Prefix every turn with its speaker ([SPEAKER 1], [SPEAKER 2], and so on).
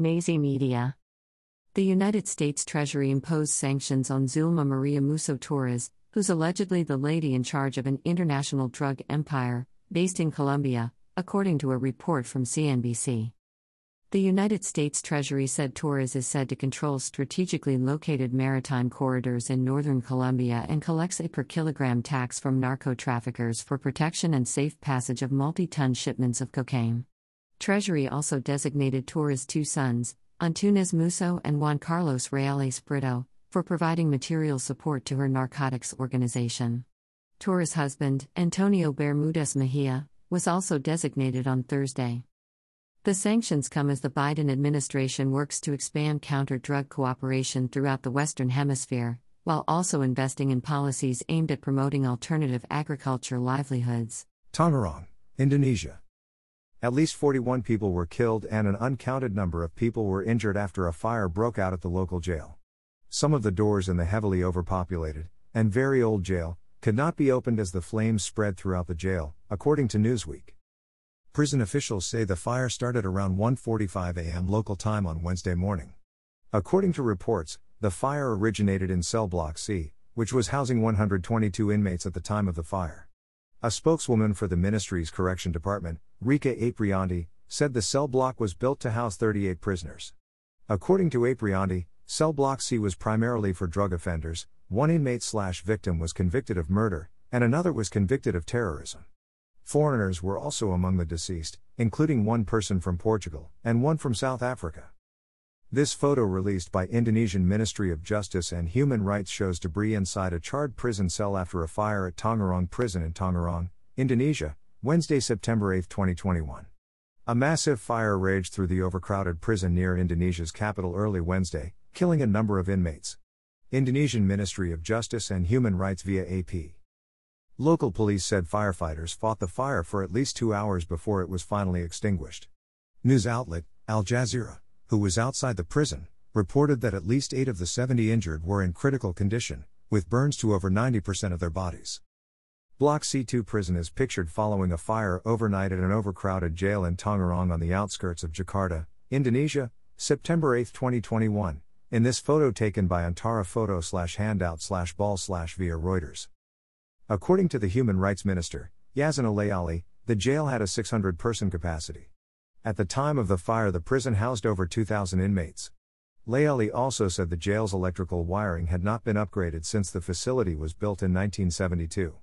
[SPEAKER 1] Nazi Media. The United States Treasury imposed sanctions on Zulma Maria Musso Torres, who's allegedly the lady in charge of an international drug empire, based in Colombia, according to a report from CNBC. The United States Treasury said Torres is said to control strategically located maritime corridors in northern Colombia and collects a per kilogram tax from narco traffickers for protection and safe passage of multi ton shipments of cocaine. Treasury also designated Torres' two sons, Antunes Musso and Juan Carlos Reales Brito, for providing material support to her narcotics organization. Torres' husband, Antonio Bermudez Mejia, was also designated on Thursday. The sanctions come as the Biden administration works to expand counter drug cooperation throughout the Western Hemisphere, while also investing in policies aimed at promoting alternative agriculture livelihoods.
[SPEAKER 2] Tangerang, Indonesia. At least 41 people were killed and an uncounted number of people were injured after a fire broke out at the local jail. Some of the doors in the heavily overpopulated and very old jail could not be opened as the flames spread throughout the jail, according to Newsweek. Prison officials say the fire started around 1:45 a.m. local time on Wednesday morning. According to reports, the fire originated in cell block C, which was housing 122 inmates at the time of the fire. A spokeswoman for the ministry's correction department, Rika Aprianti, said the cell block was built to house 38 prisoners. According to Aprianti, cell block C was primarily for drug offenders, one inmate slash victim was convicted of murder, and another was convicted of terrorism. Foreigners were also among the deceased, including one person from Portugal and one from South Africa. This photo released by Indonesian Ministry of Justice and Human Rights shows debris inside a charred prison cell after a fire at Tangerang prison in Tangerang, Indonesia, Wednesday, September 8, 2021. A massive fire raged through the overcrowded prison near Indonesia's capital early Wednesday, killing a number of inmates. Indonesian Ministry of Justice and Human Rights via AP. Local police said firefighters fought the fire for at least two hours before it was finally extinguished. News outlet, Al Jazeera who was outside the prison, reported that at least eight of the 70 injured were in critical condition, with burns to over 90% of their bodies. Block C2 prison is pictured following a fire overnight at an overcrowded jail in Tangerang on the outskirts of Jakarta, Indonesia, September 8, 2021, in this photo taken by Antara Photo slash handout slash ball slash via Reuters. According to the Human Rights Minister, Yasonna Laoly, the jail had a 600 person capacity. At the time of the fire, the prison housed over 2,000 inmates. Laoly also said the jail's electrical wiring had not been upgraded since the facility was built in 1972.